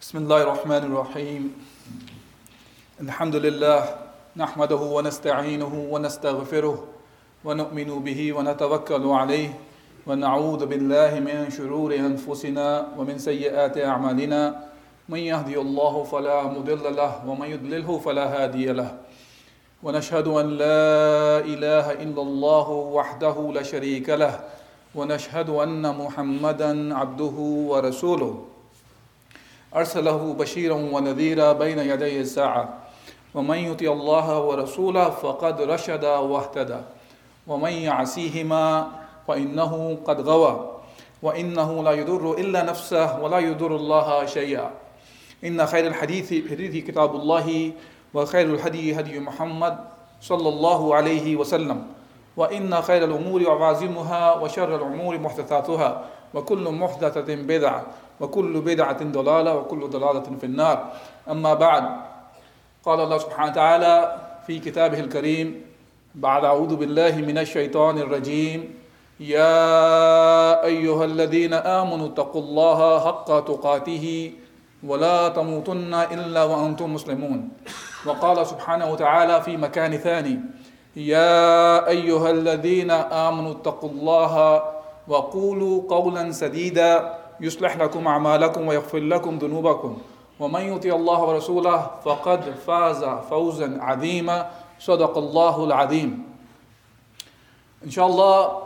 بسم الله الرحمن الرحيم. الحمد لله نحمده ونستعينه ونستغفره ونؤمن به ونتوكل عليه ونعوذ بالله من شرور أنفسنا ومن سيئات أعمالنا. من يهدي الله فلا مضل له ومن يضلله فلا هادي له. ونشهد أن لا إله إلا الله وحده لا شريك له. ونشهد أن محمدا عبده ورسوله. أرسله بشيرا ونذيرا بين يدي الساعة. ومن يطع الله ورسوله فقد رشد واهتدى. ومن يعصيهما فإنه قد غوى. وإنه لا يضر إلا نفسه ولا يضر الله شيئا. إن خير الحديث حديث كتاب الله وخير الهدي هدي محمد صلى الله عليه وسلم. وإن خير الأمور عوازمها وشر الأمور محدثاتها. وكل محدثة بدعة. وكل بدعة ضلالة وكل ضلالة في النار. أما بعد قال الله سبحانه وتعالى في كتابه الكريم بعد أعوذ بالله من الشيطان الرجيم. يا أيها الذين آمنوا اتقوا الله حق تقاته ولا تموتن إلا وأنتم مسلمون. وقال سبحانه وتعالى في مكان ثاني يا أيها الذين آمنوا اتقوا الله وقولوا قولا سديدا. يصلح لكم أعمالكم ويغفر لكم ذنوبكم ومن يطع الله ورسوله فقد فاز فوزا عظيما صدق الله العظيم Inshallah,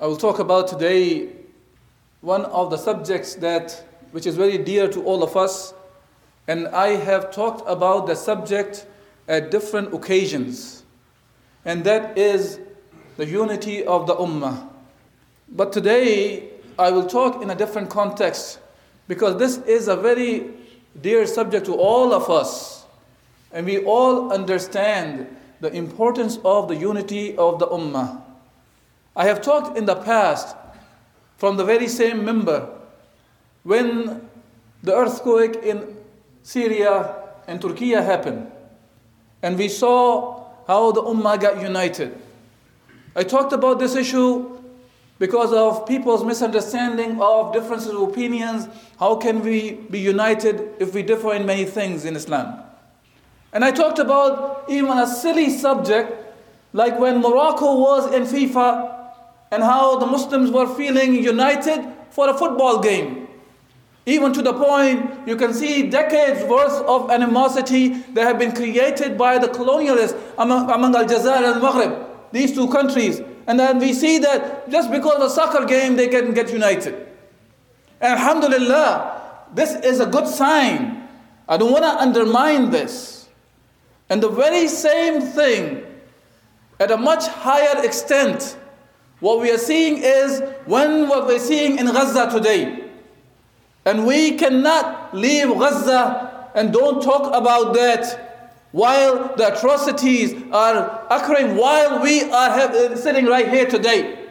I will talk about today one of the subjects that which is very dear to all of us and I have talked about the subject at different occasions and that is the unity of the ummah but today I will talk in a different context because this is a very dear subject to all of us. And we all understand the importance of the unity of the Ummah. I have talked in the past from the very same minbar when the earthquake in Syria and Turkey happened. And we saw how the Ummah got united. I talked about this issue because of people's misunderstanding of differences of opinions. How can we be united if we differ in many things in Islam? And I talked about even a silly subject like when Morocco was in FIFA and how the Muslims were feeling united for a football game. Even to the point you can see decades worth of animosity that have been created by the colonialists among, among Aljazair and Maghreb, these two countries. And then we see that just because of a soccer game, they can get united. And Alhamdulillah, this is a good sign. I don't want to undermine this. And the very same thing, at a much higher extent, what we are seeing is when what we're seeing in Gaza today. And we cannot leave Gaza and don't talk about that while the atrocities are occurring, while we are have, uh, sitting right here today.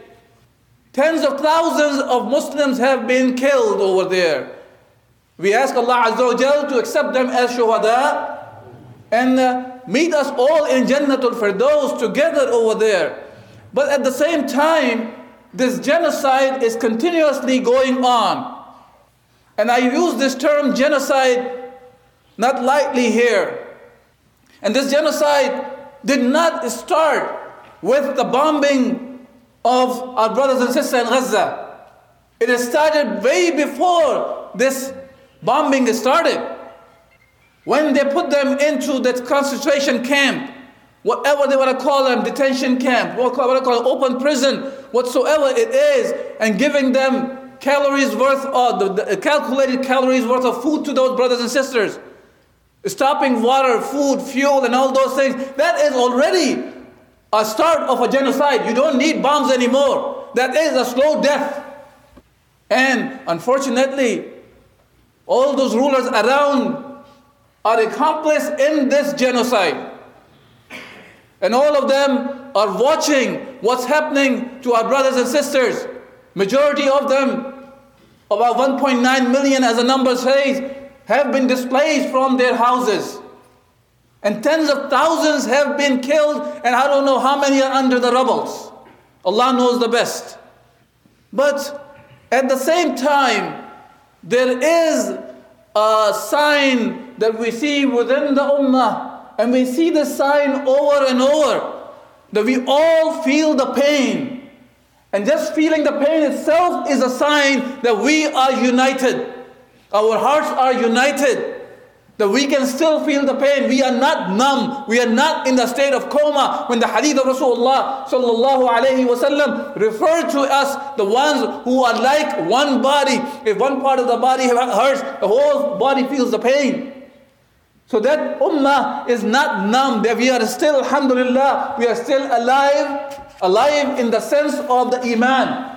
Tens of thousands of Muslims have been killed over there. We ask Allah Azza wa to accept them as shuhada and uh, meet us all in Jannatul Firdaus together over there. But at the same time, this genocide is continuously going on. And I use this term genocide not lightly here. And this genocide did not start with the bombing of our brothers and sisters in Gaza. It started way before this bombing started. When they put them into that concentration camp, whatever they want to call them, detention camp, what they call it, open prison, whatsoever it is, and giving them calories worth of the, the calculated calories worth of food to those brothers and sisters stopping water, food, fuel, and all those things, that is already a start of a genocide. You don't need bombs anymore. That is a slow death. And unfortunately, all those rulers around are accomplice in this genocide. And all of them are watching what's happening to our brothers and sisters. Majority of them, about 1.9 million as the number says, have been displaced from their houses. And tens of thousands have been killed, and I don't know how many are under the rubbles. Allah knows the best. But at the same time, there is a sign that we see within the ummah, and we see the sign over and over that we all feel the pain. And just feeling the pain itself is a sign that we are united. Our hearts are united that we can still feel the pain. We are not numb. We are not in the state of coma. When the hadith of Rasulullah sallallahu alayhi wasallam referred to us, the ones who are like one body. If one part of the body hurts, the whole body feels the pain. So that ummah is not numb. That we are still, alhamdulillah, we are still alive, alive in the sense of the iman.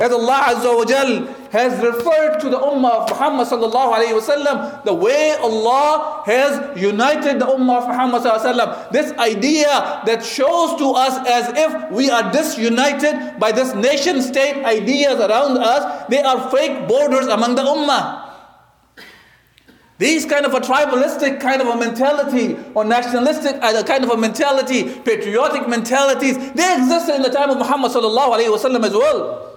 As Allah Azza wa Jal has referred to the Ummah of Muhammad sallallahu alayhi wasallam, the way Allah has united the Ummah of Muhammad sallallahu alayhi wasallam. This idea that shows to us as if we are disunited by this nation state ideas around us, they are fake borders among the Ummah. These kind of a tribalistic kind of a mentality or nationalistic uh, kind of a mentality, patriotic mentalities, they existed in the time of Muhammad sallallahu alayhi wasallam as well.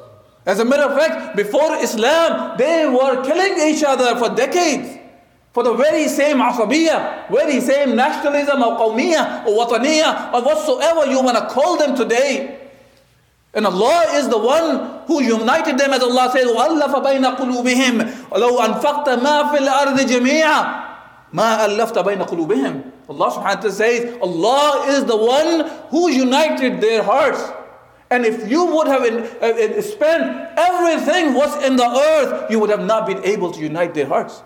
As a matter of fact, before Islam, they were killing each other for decades. For the very same asabiyah, very same nationalism or qawmiyah or wataniyah or whatsoever you want to call them today. And Allah is the one who united them as Allah says, وَأَلَّفَ بَيْنَ قُلُوبِهِمْ وَلَوْ أَنفَقْتَ مَا فِي الْأَرْضِ جَمِيعًا مَا أَلَّفْتَ بَيْنَ قُلُوبِهِمْ Allah subhanahu wa ta'ala says, Allah is the one who united their hearts. And if you would have uh, spent everything what's in the earth, you would have not been able to unite their hearts.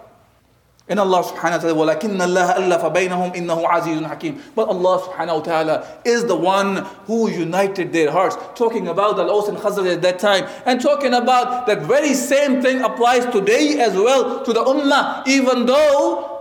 And Allah subhanahu wa ta'ala, وَلَكِنَّ اللَّهَ أَلَّفَ بَيْنَهُمْ إِنَّهُ عَزِيزٌ حَكِيمٌ But Allah subhanahu wa ta'ala is the one who united their hearts. Talking about the Aus and Khazraj at that time. And talking about that very same thing applies today as well to the Ummah. Even though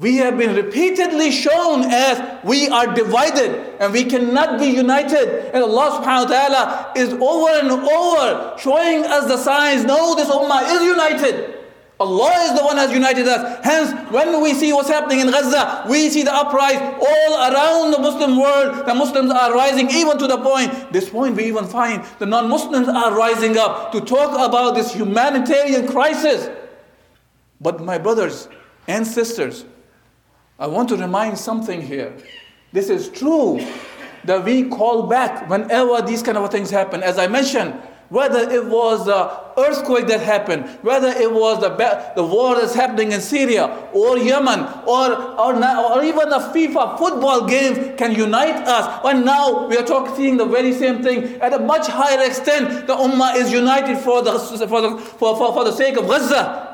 we have been repeatedly shown as we are divided and we cannot be united. And Allah subhanahu wa ta'ala is over and over showing us the signs. No, this ummah is united. Allah is the one who has united us. Hence, when we see what's happening in Gaza, we see the uprising all around the Muslim world. The Muslims are rising even to the point, this point we even find the non-Muslims are rising up to talk about this humanitarian crisis. But my brothers and sisters, I want to remind something here. This is true that we call back whenever these kind of things happen. As I mentioned, whether it was the earthquake that happened, whether it was the, the war that's happening in Syria or Yemen or, or, or even the FIFA football games can unite us. And now we are talking, seeing the very same thing at a much higher extent. The Ummah is united for the, for the, for, for, for the sake of Gaza.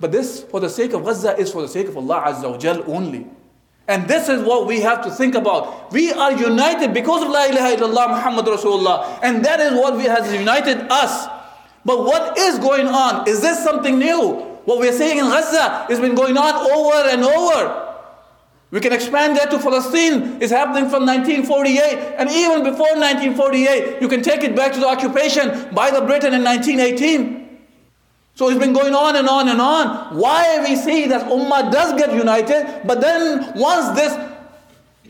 But this, for the sake of Gaza, is for the sake of Allah Azza wa Jal only. And this is what we have to think about. We are united because of La ilaha illallah Muhammad Rasulullah. And that is what has united us. But what is going on? Is this something new? What we're saying in Gaza has been going on over and over. We can expand that to Palestine. It's happening from 1948. And even before 1948, you can take it back to the occupation by the Britain in 1918. So it's been going on and on and on. Why we see that Ummah does get united, but then once this,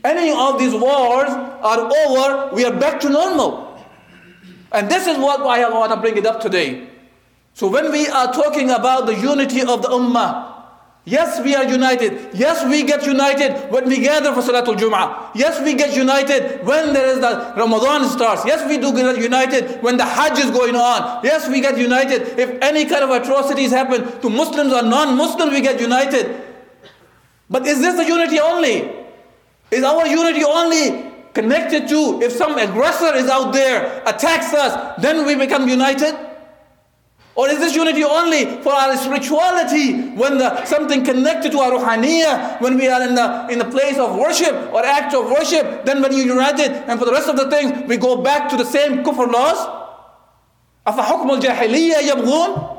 any of these wars are over, we are back to normal. And this is what I want to bring it up today. So when we are talking about the unity of the Ummah, Yes, we are united. Yes, we get united when we gather for Salatul Jum'ah. Yes, we get united when there is the Ramadan starts. Yes, we do get united when the Hajj is going on. Yes, we get united. If any kind of atrocities happen to Muslims or non-Muslims, we get united. But is this the unity only? Is our unity only connected to if some aggressor is out there, attacks us, then we become united? Or is this unity only for our spirituality when the, something connected to our ruhaniyah, when we are in the, in the place of worship or act of worship, then when you united and for the rest of the things we go back to the same kufr laws? أَفَحُكْمُ الْجَاهِلِيَّةِ يَبْغُونَ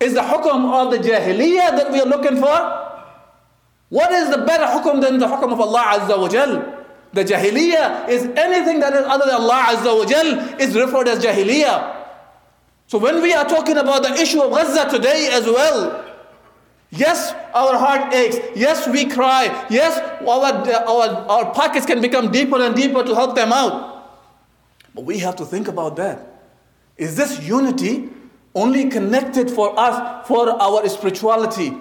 Is the hukm of the jahiliyyah that we are looking for? What is the better hukum than the hukum of Allah Azza wa Jal? The Jahiliyyah is anything that is other than Allah Azza wa Jal is referred as Jahiliyyah. So when we are talking about the issue of Gaza today as well, yes, our heart aches. Yes, we cry. Yes, our, our, our pockets can become deeper and deeper to help them out. But we have to think about that. Is this unity only connected for us for our spirituality?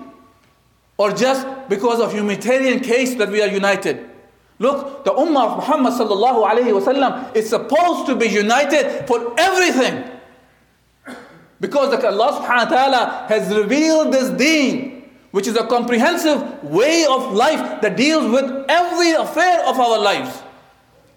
Or just because of humanitarian case that we are united? Look, the Ummah of Muhammad sallallahu is supposed to be united for everything. Because Allah subhanahu wa ta'ala has revealed this deen, which is a comprehensive way of life that deals with every affair of our lives.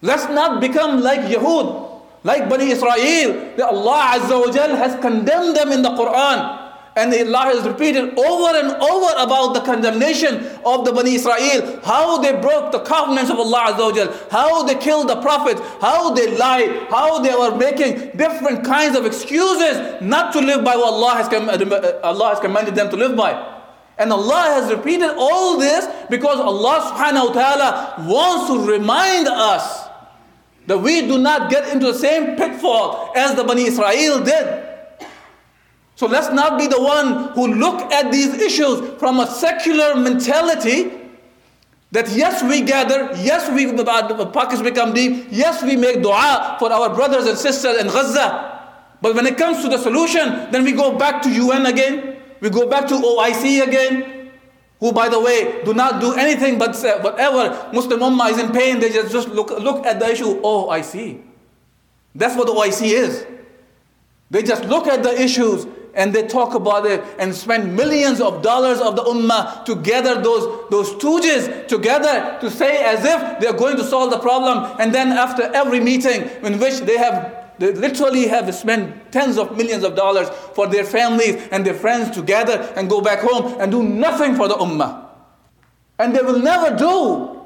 Let's not become like Yahud, like Bani Israel, that Allah Azza wa has condemned them in the Quran. And Allah has repeated over and over about the condemnation of the Bani Israel, how they broke the covenants of Allah Azza how they killed the Prophet, how they lied, how they were making different kinds of excuses not to live by what Allah has, com- uh, Allah has commanded them to live by. And Allah has repeated all this because Allah subhanahu wa ta'ala wants to remind us that we do not get into the same pitfall as the Bani Israel did. So let's not be the one who look at these issues from a secular mentality that yes, we gather, yes, we pockets become deep, yes, we make dua for our brothers and sisters in Gaza. But when it comes to the solution, then we go back to UN again, we go back to OIC again, who, by the way, do not do anything but say, whatever Muslim Ummah is in pain, they just, just look, look at the issue, oh, I see. That's what the OIC is. They just look at the issues and they talk about it and spend millions of dollars of the ummah to gather those, those stooges together to say as if they're going to solve the problem. And then after every meeting in which they have they literally have spent tens of millions of dollars for their families and their friends to gather and go back home and do nothing for the ummah. And they will never do.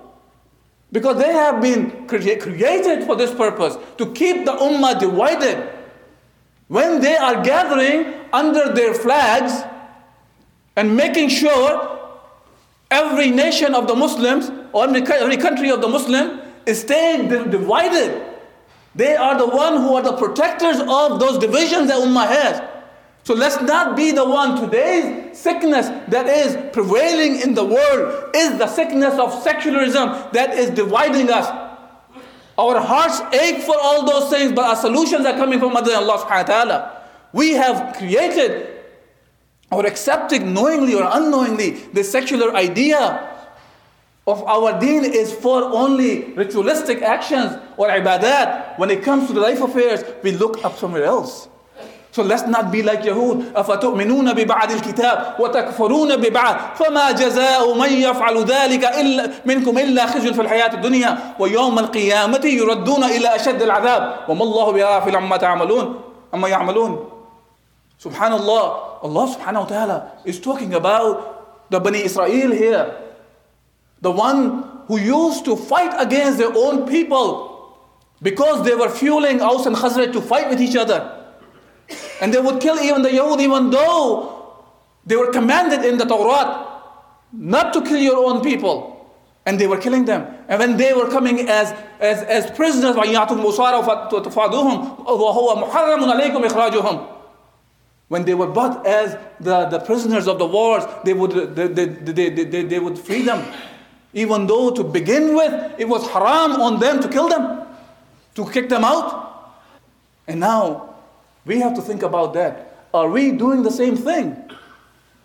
Because they have been created for this purpose to keep the ummah divided. When they are gathering under their flags and making sure every nation of the Muslims or every country of the Muslim is staying divided. They are the one who are the protectors of those divisions that Ummah has. So let's not be the one. Today's sickness that is prevailing in the world is the sickness of secularism that is dividing us. Our hearts ache for all those things, but our solutions are coming from Allah subhanahu wa ta'ala. We have created or accepted knowingly or unknowingly the secular idea of our deen is for only ritualistic actions or ibadat. When it comes to the life affairs, we look up somewhere else. So let's not be like Yahud. أفتؤمنون ببعض الكتاب وتكفرون ببعض فما جزاء من يفعل ذلك إلا منكم إلا خزي في الحياة الدنيا ويوم القيامة يردون إلى أشد العذاب وما الله بغافل عما تعملون أما يعملون Subhanallah, Allah subhanahu wa ta'ala is talking about the Bani Israel here. The one who used to fight against their own people because they were fueling Aus and Khazraj to fight with each other. And they would kill even the Yahud, even though they were commanded in the Torah not to kill your own people. And they were killing them. And when they were coming as, as, as prisoners, when they were brought as the, the prisoners of the wars, they would, they, they, they, they, they would free them. Even though to begin with, it was haram on them to kill them, to kick them out. And now, we have to think about that. Are we doing the same thing?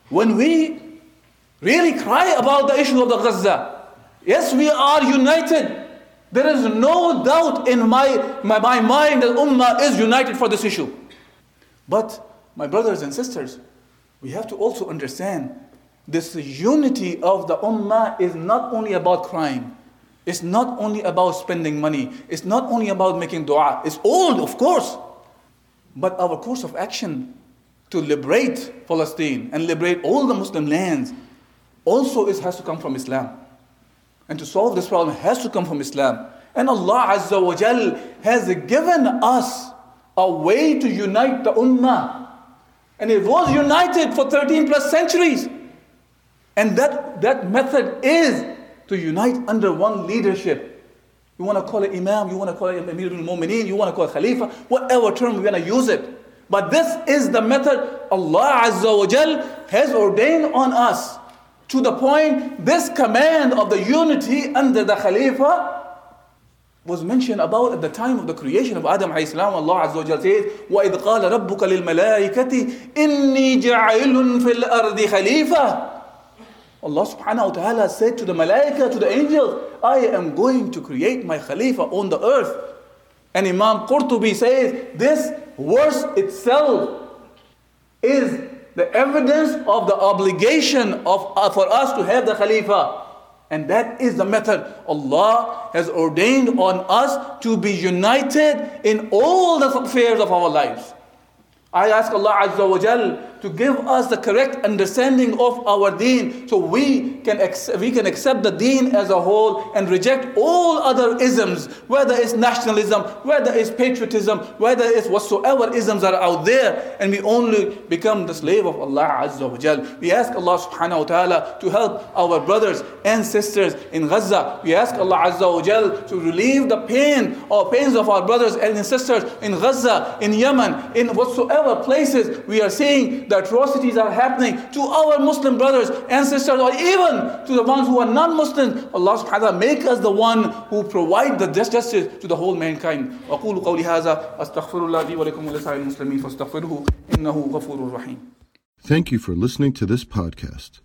When we really cry about the issue of the Gaza, yes, we are united. There is no doubt in my, my, my mind that Ummah is united for this issue. But, my brothers and sisters, we have to also understand this unity of the Ummah is not only about crying. It's not only about spending money. It's not only about making dua. It's all, of course. But our course of action to liberate Palestine and liberate all the Muslim lands also is, has to come from Islam. And to solve this problem has to come from Islam. And Allah Azza wa Jal has given us a way to unite the Ummah. And it was united for 13 plus centuries. And that, that method is to unite under one leadership. You want to call it Imam, you want to call it Amir al-Mu'mineen, you want to call it Khalifa, whatever term we're going to use it. But this is the method Allah Azza wa Jal has ordained on us. To the point, this command of the unity under the Khalifa was mentioned about at the time of the creation of Adam alayhi salam. Allah Azza wa Jal says, وَإِذْ قَالَ رَبُّكَ لِلْمَلَائِكَةِ إِنِّي جَعِلٌ فِي الْأَرْضِ خَلِيفَةً Allah subhanahu wa ta'ala said to the malaika, to the angels, I am going to create my khalifa on the earth. And Imam Qurtubi says, this verse itself is the evidence of the obligation of, uh, for us to have the khalifa. And that is the method. Allah has ordained on us to be united in all the affairs of our lives. I ask Allah Azza wa Jal to give us the correct understanding of our deen so we can, we can accept the deen as a whole and reject all other isms, whether it's nationalism, whether it's patriotism, whether it's whatsoever isms are out there, and we only become the slave of Allah Azza wa Jal. We ask Allah subhanahu wa ta'ala to help our brothers and sisters in Gaza. We ask Allah Azza wa Jal to relieve the pain or pains of our brothers and sisters in Gaza, in Yemen, in whatsoever places we are seeing the atrocities are happening to our Muslim brothers and sisters, or even to the ones who are non-Muslims. Allah subhanahu wa ta'ala make us the one who provide the justice to the whole mankind. أقول قولي هذا أستغفر الله لي ولكم ولسائر المسلمين فاستغفروه إنه غفور رحيم. Thank you for listening to this podcast.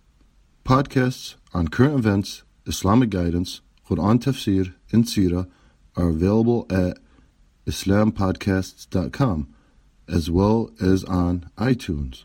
Podcasts on current events, Islamic guidance, Quran tafsir, and Sirah are available at islampodcasts.com as well as on iTunes.